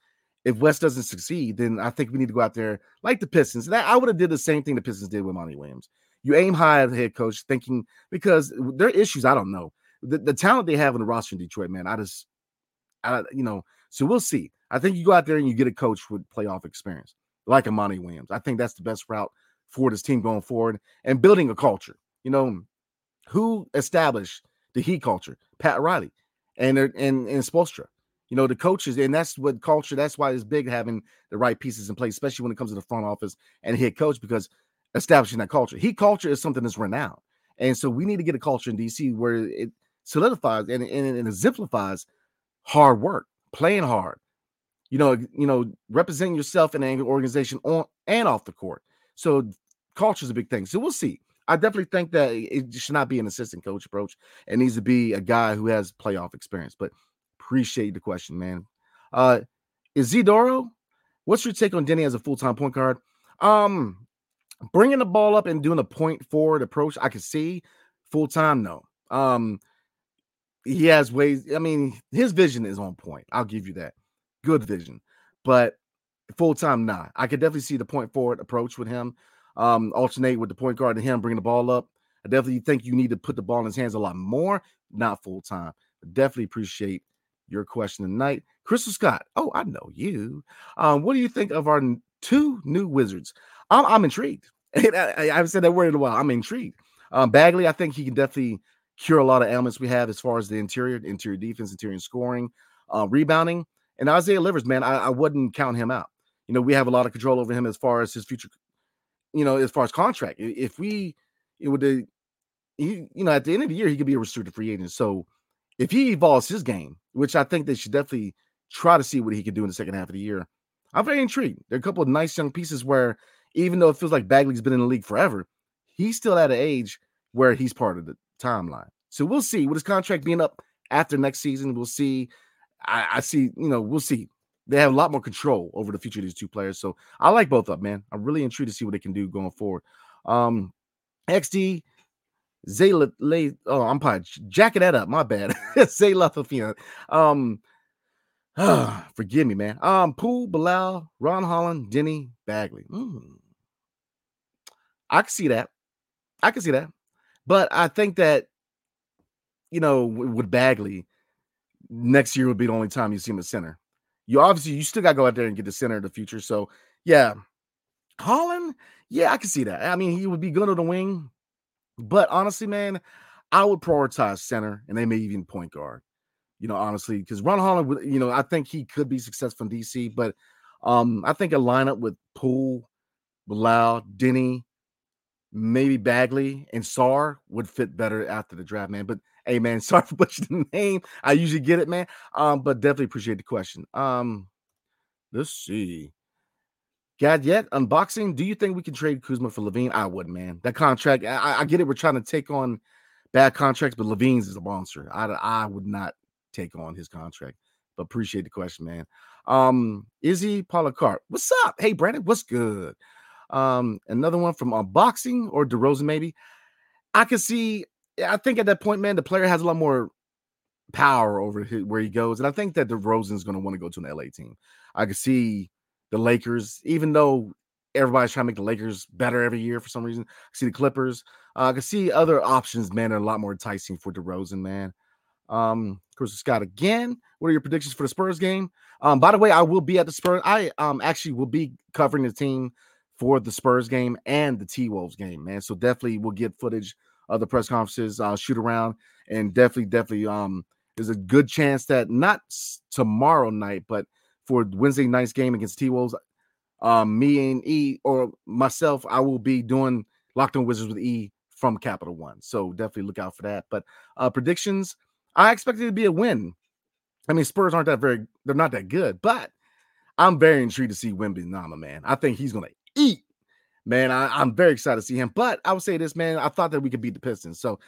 [SPEAKER 1] if Wes doesn't succeed, then I think we need to go out there like the Pistons. That I would have did the same thing the Pistons did with Monty Williams. You aim high at the head coach, thinking because their issues, I don't know. The, the talent they have in the roster in Detroit, man, I just, I you know, so we'll see. I think you go out there and you get a coach with playoff experience, like a Monty Williams. I think that's the best route for this team going forward and building a culture. You know, who established the Heat culture? Pat Riley and and and Spoelstra you know, the coaches, and that's what culture, that's why it's big having the right pieces in place, especially when it comes to the front office and head coach, because establishing that culture. Heat culture is something that's renowned. And so we need to get a culture in DC where it solidifies and, and, and exemplifies hard work, playing hard, you know, you know, representing yourself in an organization on and off the court. So culture is a big thing. So we'll see. I definitely think that it should not be an assistant coach approach. It needs to be a guy who has playoff experience. But Appreciate the question, man. Uh Isidoro, what's your take on Deni as a full-time point guard? Um, bringing the ball up and doing a point forward approach, I can see. Full time, no. Um, he has ways. I mean, his vision is on point. I'll give you that. Good vision, but full time, nah. I could definitely see the point forward approach with him. Um, alternate with the point guard and him bringing the ball up. I definitely think you need to put the ball in his hands a lot more, not full time. Definitely appreciate your question tonight. Crystal Scott. Oh, I know you. Um, what do you think of our two new wizards? I'm, I'm intrigued. I, I, haven't said that word in a while. I'm intrigued. Um, Bagley, I think he can definitely cure a lot of ailments we have as far as the interior, interior defense, interior scoring, uh, rebounding. And Isaiah Livers, man, I, I wouldn't count him out. You know, we have a lot of control over him as far as his future, you know, as far as contract. If we, it would, uh, he, you know, at the end of the year, he could be a restricted free agent. So if he evolves his game, which I think they should definitely try to see what he can do in the second half of the year, I'm very intrigued. There are a couple of nice young pieces where, even though it feels like Bagley's been in the league forever, he's still at an age where he's part of the timeline. So we'll see. With his contract being up after next season, we'll see. I, I see, you know, we'll see. They have a lot more control over the future of these two players. So I like both of them, man. I'm really intrigued to see what they can do going forward. Um, XD, Zayla, lay, oh, I'm probably jacking that up. My bad. Zayla Um, uh, forgive me, man. Um, Poole, Bilal, Ron Holland, Deni, Bagley. Mm. I can see that. I can see that. But I think that, you know, with Bagley, next year would be the only time you see him at center. You obviously you still got to go out there and get the center of the future. So yeah, Holland, yeah, I can see that. I mean, he would be good on the wing, but honestly, man, I would prioritize center and they may even point guard. You know, honestly, because Ron Holland, you know, I think he could be successful in DC, but um, I think a lineup with Poole, Bilal, Deni, maybe Bagley and Sarr would fit better after the draft, man. But hey, man, sorry for butchering the name. I usually get it, man. Um, but definitely appreciate the question. Um, let's see. Gadget unboxing. Do you think we can trade Kuzma for LaVine? I would, man. That contract, I, I get it. We're trying to take on bad contracts, but LaVine's is a monster. I, I would not take on his contract. But appreciate the question, man. Um, Izzy Polycarp. What's up? Hey, Brandon, what's good? Um, another one from unboxing or DeRozan, maybe. I can see. I think at that point, man, the player has a lot more power over his, where he goes, and I think that DeRozan is going to want to go to an LA team. I can see the Lakers, even though everybody's trying to make the Lakers better every year for some reason. I see the Clippers. Uh, I can see other options, man, are a lot more enticing for DeRozan, man. Um, course, Scott again. What are your predictions for the Spurs game? Um, by the way, I will be at the Spurs. I um actually will be covering the team for the Spurs game and the T Wolves game, man. So definitely we'll get footage of the press conferences, uh, shoot around, and definitely, definitely, um, there's a good chance that not tomorrow night, but for Wednesday night's game against T Wolves, um, me and E or myself, I will be doing Locked On Wizards with E from Capital One. So definitely look out for that. But uh, predictions, I expect it to be a win. I mean, Spurs aren't that very, they're not that good, but I'm very intrigued to see Wembanyama, man. I think he's going to eat. Man, I, am very excited to see him. But I would say this, man. I thought that we could beat the Pistons. So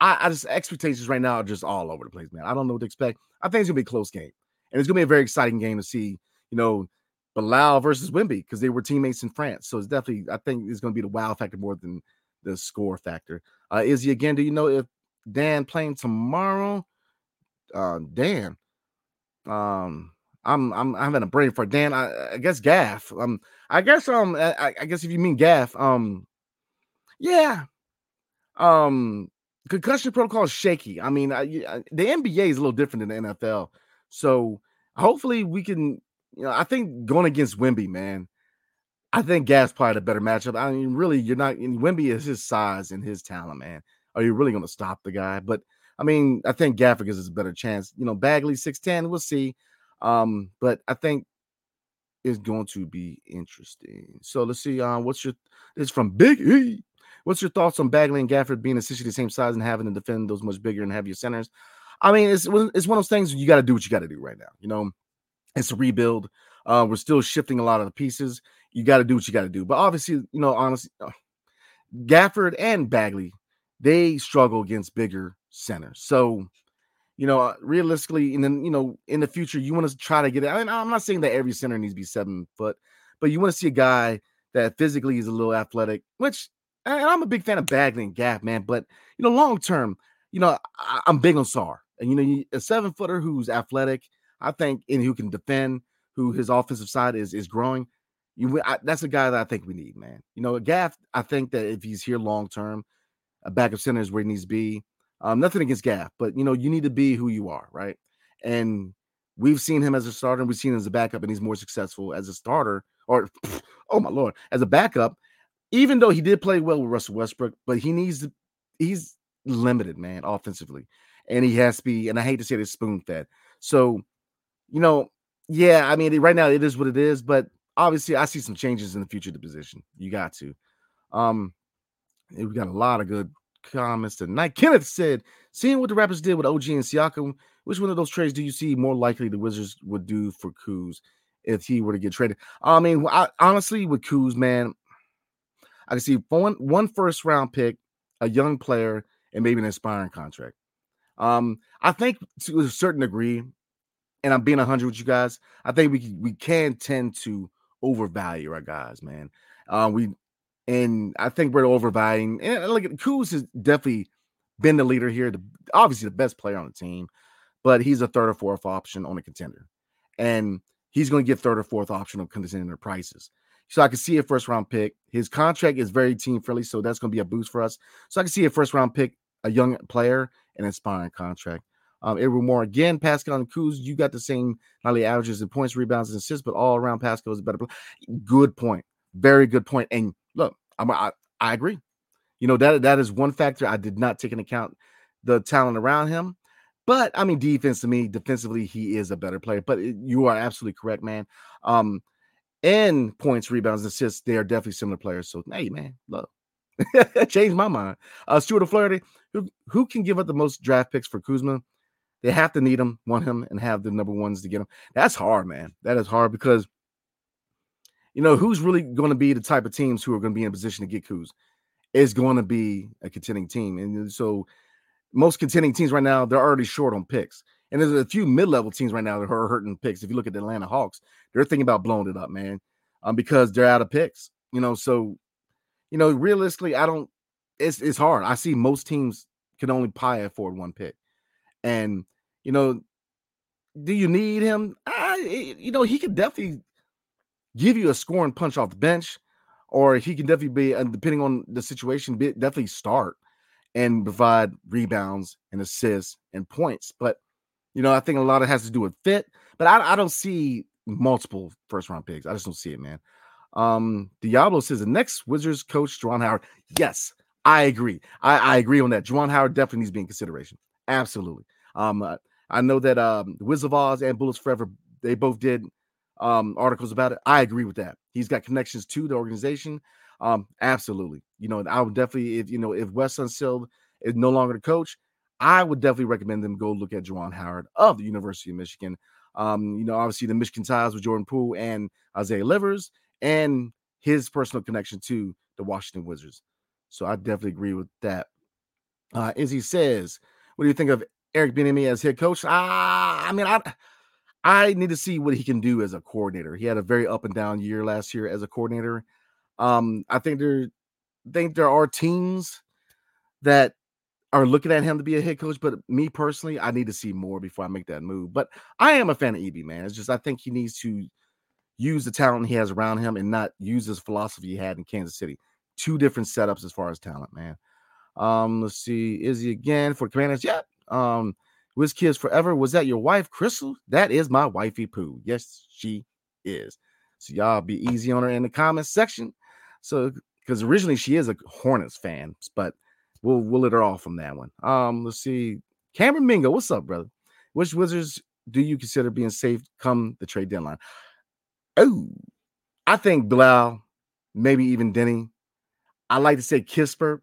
[SPEAKER 1] I, I just expectations right now are just all over the place, man. I don't know what to expect. I think it's gonna be a close game. And it's gonna be a very exciting game to see, you know, Bilal versus Wemby because they were teammates in France. So it's definitely, I think it's gonna be the wow factor more than the score factor. Uh Izzy again, do you know if Dan playing tomorrow? Uh Dan. Um I'm I'm having a brain for Dan. I, I guess Gaff. Um, I guess um, I, I, guess if you mean Gaff, um, yeah, um, concussion protocol is shaky. I mean, I, the NBA is a little different than the NFL, so hopefully we can. You know, I think going against Wemby, man, I think Gaff's probably the better matchup. I mean, really, you're not. Wemby is his size and his talent, man. Are you really going to stop the guy? But I mean, I think Gaff gives us a better chance. You know, Bagley six ten. We'll see. Um, but I think it's going to be interesting. So let's see. Uh, what's your this from Big E? What's your thoughts on Bagley and Gafford being essentially the same size and having to defend those much bigger and heavier centers? I mean, it's it's one of those things you got to do what you got to do right now. You know, it's a rebuild. Uh, we're still shifting a lot of the pieces. You got to do what you got to do. But obviously, you know, honestly, uh, Gafford and Bagley, they struggle against bigger centers. So you know, uh, realistically, and then you know, in the future, you want to try to get it. I mean, I'm not saying that every center needs to be seven foot, but you want to see a guy that physically is a little athletic, which and I'm a big fan of Bagley and Gaff, man. But you know, long term, you know, I, am big on Sarr, and you know, a seven footer who's athletic, I think, and who can defend, who his offensive side is is growing. You, I, that's a guy that I think we need, man. You know, Gaff. I think that if he's here long term, a backup center is where he needs to be. Um, nothing against Gaff, but you know, you need to be who you are, right? And we've seen him as a starter, we've seen him as a backup, and he's more successful as a starter, or oh my lord, as a backup. Even though he did play well with Russell Westbrook, but he needs to, he's limited, man, offensively, and he has to be. And I hate to say this, spoon fed. So, you know, yeah, I mean, right now it is what it is, but obviously I see some changes in the future of the position. You got to. Um, we got a lot of good comments tonight. Kenneth said, seeing what the Raptors did with OG and Siakam, which one of those trades do you see more likely the Wizards would do for Kuz if he were to get traded? I mean, I, honestly, with Kuz, man, I can see one one first round pick, a young player, and maybe an inspiring contract. Um, I think to a certain degree, and I'm being 100 with you guys, I think we we can tend to overvalue our guys, man. Uh, we and I think we're overvaluing. And look, Kuz has definitely been the leader here, the, obviously the best player on the team, but he's a third or fourth option on a contender, and he's going to get third or fourth option on contender prices. So I can see a first round pick. His contract is very team friendly, so that's going to be a boost for us. So I can see a first round pick, a young player, an inspiring contract. Um, Edward Moore again, Pascal and Kuz, you got the same not only averages and points, rebounds, and assists, but all around Pascal is a better. Good point, very good point. And I'm, I I agree. You know that that is one factor I did not take into account the talent around him. But I mean, defense to me, defensively, he is a better player. But it, you are absolutely correct, man. Um, and points, rebounds, assists, they are definitely similar players. So hey, man, look, changed my mind. Uh, Stuart O'Flaherty, who who can give up the most draft picks for Kuzma? They have to need him, want him, and have the number ones to get him. That's hard, man. That is hard because you know who's really going to be the type of teams who are going to be in position to get Kuz is going to be a contending team, and so most contending teams right now they're already short on picks. And there's a few mid-level teams right now that are hurting picks. If you look at the Atlanta Hawks, they're thinking about blowing it up, man, um, because they're out of picks. You know, so you know, realistically, I don't. It's it's hard. I see most teams can only pie afford one pick, and you know, do you need him? I, you know, he could definitely give you a scoring punch off the bench, or he can definitely be, depending on the situation, be, definitely start and provide rebounds and assists and points. But you know, I think a lot of it has to do with fit, but I, I don't see multiple first round picks. I just don't see it, man. Um, Diablo says the next Wizards coach, Juwan Howard. Yes, I agree. I, I agree on that. Juwan Howard definitely needs to be in consideration. Absolutely. Um, uh, I know that um, Wizard of Oz and Bullets Forever, they both did um, articles about it. I agree with that. He's got connections to the organization. Um, absolutely. You know, I would definitely, if you know, if Wes Unseld is no longer the coach, I would definitely recommend them go look at Juwan Howard of the University of Michigan. Um, you know, obviously the Michigan ties with Jordan Poole and Isaiah Livers, and his personal connection to the Washington Wizards. So I definitely agree with that. Uh, he says, what do you think of Eric Bieniemy as head coach? Ah, I mean, I I need to see what he can do as a coordinator. He had a very up and down year last year as a coordinator. Um, I think there think there are teams that are looking at him to be a head coach, but me personally, I need to see more before I make that move. But I am a fan of EB, man. It's just I think he needs to use the talent he has around him and not use his philosophy he had in Kansas City. Two different setups as far as talent, man. Um, let's see, Izzy again for Commanders. Yeah. Um, Wiz Kids Forever. Was that your wife, Crystal? That is my wifey poo. Yes, she is. So y'all be easy on her in the comments section. So because originally she is a Hornets fan, but we'll we'll let her off from that one. Um, let's see. Cameron Mingo, what's up, brother? Which Wizards do you consider being safe come the trade deadline? Oh, I think Bilal, maybe even Deni. I like to say Kispert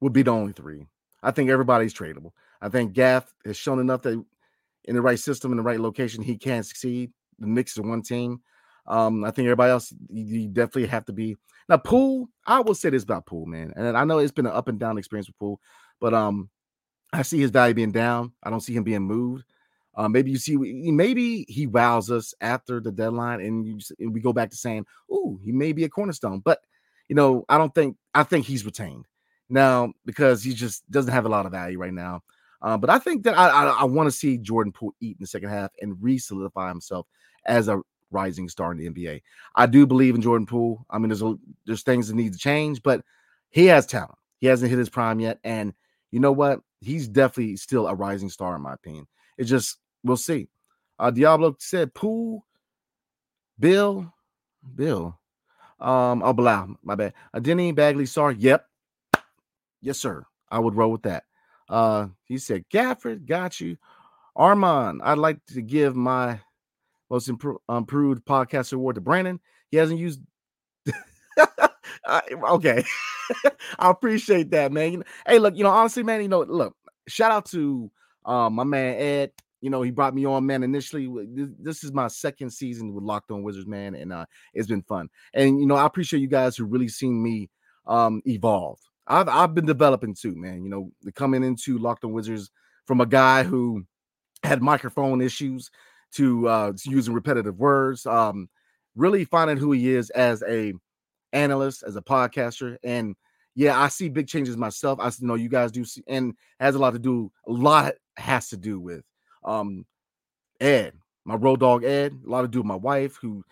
[SPEAKER 1] would be the only three. I think everybody's tradable. I think Gaff has shown enough that in the right system, in the right location, he can succeed. The Knicks are one team. Um, I think everybody else, you, definitely have to be now. Poole, I will say this about Poole, man, and I know it's been an up and down experience with Poole, but um, I see his value being down. I don't see him being moved. Uh, maybe you see, maybe he wows us after the deadline, and, just, and we go back to saying, "Ooh, he may be a cornerstone." But you know, I don't think I think he's retained now because he just doesn't have a lot of value right now. Uh, but I think that I, I, I want to see Jordan Poole eat in the second half and re solidify himself as a rising star in the NBA. I do believe in Jordan Poole. I mean, there's a, there's things that need to change, but he has talent. He hasn't hit his prime yet, and you know what? He's definitely still a rising star in my opinion. It just we'll see. Uh, Diablo said Poole, Bill, Bill, um, oh Bilal, my bad. Uh, Deni Bagley, sorry. Yep, yes sir. I would roll with that. Uh, he said Gafford, got you. Armand, I'd like to give my most impro- improved podcast award to Brandon. He hasn't used. okay, I appreciate that, man. Hey, look, you know, honestly, man, you know, look, shout out to um, my man Ed. You know, he brought me on, man. Initially, this is my second season with Locked On Wizards, man, and uh, it's been fun. And you know, I appreciate you guys who really seen me um, evolve. I've I've been developing too, man. You know, coming into Locked On Wizards from a guy who had microphone issues to uh, using repetitive words, um, really finding who he is as a analyst, as a podcaster, and yeah, I see big changes myself. I know you guys do, see, and has a lot to do. A lot has to do with um Ed, my road dog Ed. A lot to do with my wife, who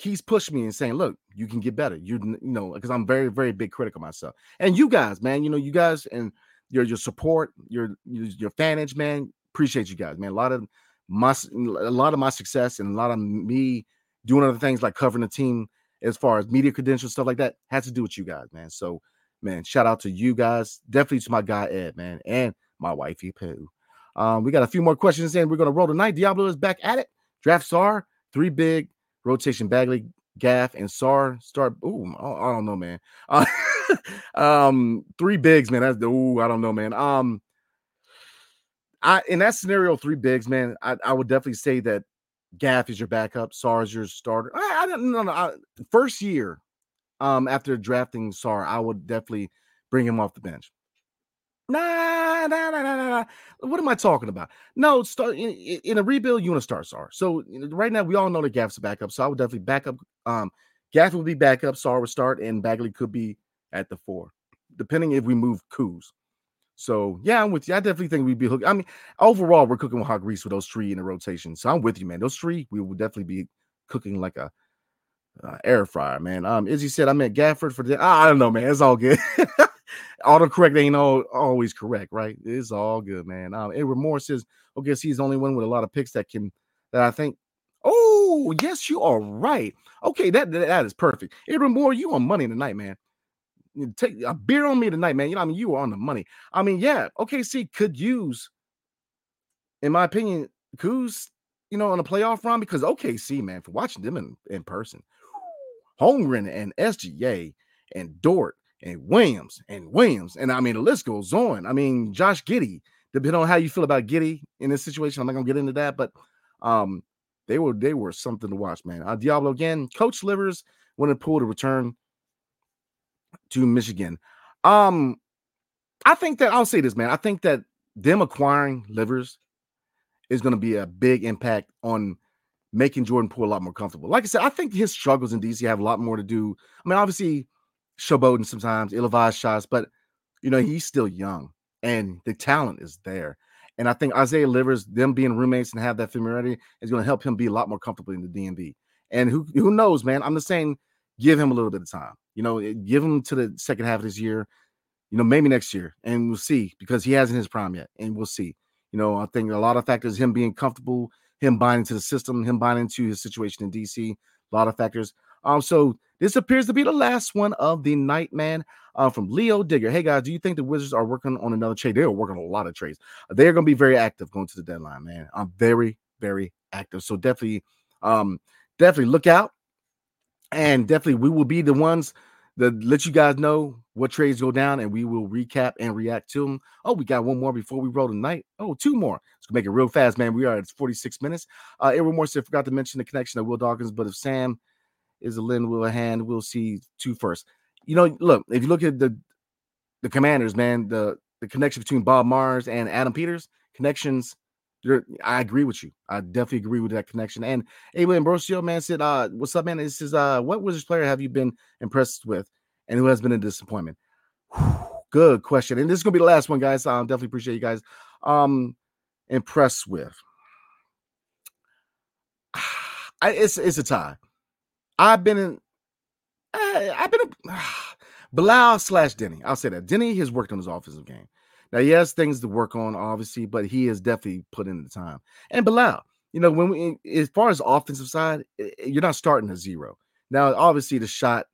[SPEAKER 1] keeps pushing me and saying, "Look, you can get better." You you know, because I'm very very big critic of myself. And you guys, man, you know, you guys and your your support, your your fanage, man. Appreciate you guys, man. A lot of my a lot of my success and a lot of me doing other things like covering the team as far as media credentials stuff like that has to do with you guys, man. So man, shout out to you guys. Definitely to my guy Ed, man, and my wifey Pooh. Um, we got a few more questions in. We're gonna roll tonight. Diablo is back at it. Draft Sarr, three big rotation Bagley, Gaff, and Sarr start. Ooh, I don't know, man. Uh, um, three bigs, man. That's the ooh, I don't know, man. Um, I in that scenario, three bigs, man. I, I would definitely say that Gaff is your backup, Sarr is your starter. I, I don't know. No, first year, um, after drafting Sarr, I would definitely bring him off the bench. Nah, nah, nah, nah, nah. What am I talking about? No, start in, in a rebuild. You want to start Sarr. So right now, we all know that Gaff's a backup. So I would definitely back up. Um, Gaff would be backup. Sarr would start, and Bagley could be at the four, depending if we move Kuz. So yeah, I'm with you. I definitely think we'd be hooked. I mean, overall, we're cooking with hot grease with those three in the rotation. So I'm with you, man. Those three, we will definitely be cooking like a uh, air fryer, man. Um, Izzy said I meant Gafford for the. I don't know, man. It's all good. Autocorrect ain't all, always correct, right? It's all good, man. Um, Edward Moore says, "Okay, he's the only one with a lot of picks that can that I think." Oh, yes, you are right. Okay, that that, is perfect. Edward Moore, you on money tonight, man. take a beer on me tonight, man. You know, I mean, you are on the money. I mean, yeah, OKC could use, in my opinion, Kuz, you know, on a playoff run because OKC, man, for watching them in, in person, Holmgren and SGA and Dort and Williams and Williams. And I mean, the list goes on. I mean, Josh Giddey, depending on how you feel about Giddey in this situation, I'm not gonna get into that, but um, they were they were something to watch, man. Uh, Diablo again, Coach Livers went wanted Poole to return to Michigan. Um, I think that I'll say this, man. I think that them acquiring Livers is going to be a big impact on making Jordan Poole a lot more comfortable. Like I said, I think his struggles in DC have a lot more to do. I mean, obviously, showboating sometimes, ill-advised shots, but you know he's still young and the talent is there. And I think Isaiah Livers, them being roommates and have that familiarity, is going to help him be a lot more comfortable in the DMV. And who who knows, man? I'm just saying, give him a little bit of time. You know, eh, give him to the second half of this year. You know, maybe next year, and we'll see because he hasn't his prime yet, and we'll see. You know, I think a lot of factors, him being comfortable, him buying into the system, him buying into his situation in DC, a lot of factors. Um, so this appears to be the last one of the night, man. Uh, from Leo Digger. Hey guys, do you think the Wizards are working on another trade? They are working on a lot of trades. They're going to be very active going to the deadline, man. I'm very, very active. So definitely, um, definitely look out, and definitely we will be the ones that let you guys know what trades go down, and we will recap and react to them. Oh, we got one more before we roll tonight. Oh, two more. Let's make it real fast, man. We are at 46 minutes. Uh, Edward Moore forgot to mention the connection of Will Dawkins, but if Sam is a Lynn Will hand, we'll see two first. You know, look, if you look at the the commanders, man, the the connection between Bob Myers and Adam Peters, connections. You're, I agree with you. I definitely agree with that connection. And Abel Ambrosio, man, said, uh, what's up, man? This is uh what Wizards player have you been impressed with and who has been a disappointment? Good question. And this is gonna be the last one, guys. I um, definitely appreciate you guys. Um impressed with. I, it's it's a tie. I've been in. I, I've been a, Bilal slash Deni. I'll say that Deni has worked on his offensive game. Now he has things to work on, obviously, but he has definitely put in the time. And Bilal, you know, when we as far as offensive side, eh, eh, you're not starting at zero. Now, obviously, the shot,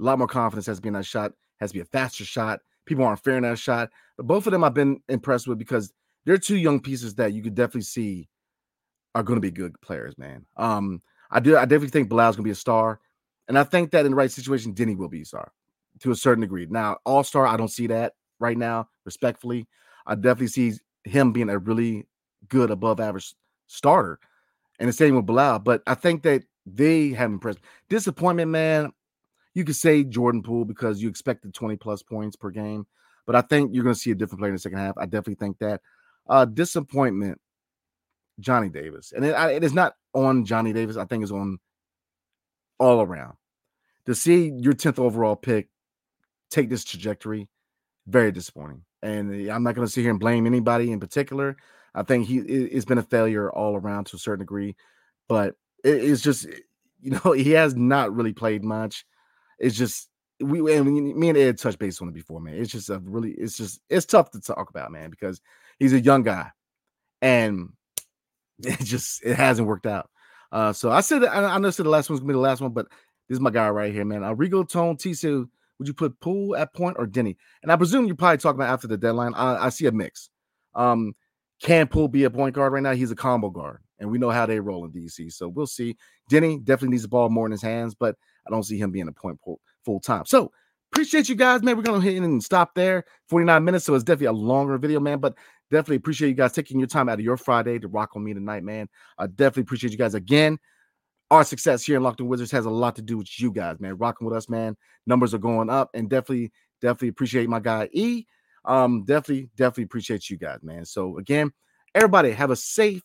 [SPEAKER 1] a lot more confidence has to be in that shot, has to be a faster shot. People aren't fearing that shot. But both of them I've been impressed with because they're two young pieces that you could definitely see are going to be good players, man. Um, I do I definitely think Bilal's gonna be a star. And I think that in the right situation, Deni will be a star to a certain degree. Now, all-star, I don't see that right now, respectfully. I definitely see him being a really good above average starter. And the same with Bilal. But I think that they have impressed. Disappointment, man. You could say Jordan Poole because you expected 20 plus points per game. But I think you're going to see a different player in the second half. I definitely think that. Uh, disappointment, Johnny Davis. And it, it is not on Johnny Davis. I think it's on all around. To see your 10th overall pick take this trajectory, very disappointing. And I'm not going to sit here and blame anybody in particular. I think he it's been a failure all around to a certain degree, but it's just eh, you know he has not really played much. It's just we and me and Ed touched base on it before, man. It's just a really it's just it's tough to talk about, man, because he's a young guy, and it just it hasn't worked out. Uh, so I said I, I know said the last one's gonna be the last one, but this is my guy right here, man. Uh, Rigo Tone T said, would you put Poole at point or Deni? And I presume you're probably talking about after the deadline. I, I see a mix. Um, can Poole be a point guard right now? He's a combo guard, and we know how they roll in DC. So we'll see. Deni definitely needs the ball more in his hands, but I don't see him being a point full time. So appreciate you guys, man. We're gonna hit and stop there. 49 minutes, so it's definitely a longer video, man. But definitely appreciate you guys taking your time out of your Friday to rock on me tonight, man. I definitely appreciate you guys again. Our success here in Locked On Wizards has a lot to do with you guys, man. Rocking with us, man. Numbers are going up, and definitely, definitely appreciate my guy E. Um, definitely, definitely appreciate you guys, man. So again, everybody have a safe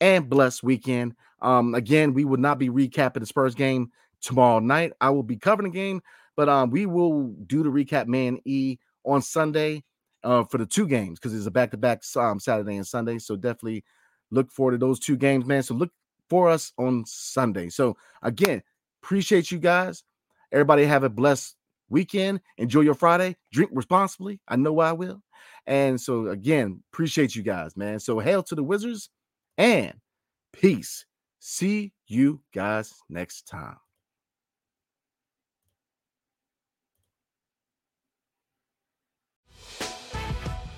[SPEAKER 1] and blessed weekend. Um, again, we will not be recapping the Spurs game tomorrow night. I will be covering the game, but um, we will do the recap man E on Sunday uh, for the two games because it's a back to back Saturday and Sunday. So definitely look forward to those two games, man. So look for us on Sunday. So again, appreciate you guys. Everybody have a blessed weekend. Enjoy your Friday. Drink responsibly. I know I will. And so again, appreciate you guys, man. So hail to the Wizards and peace. See you guys next time.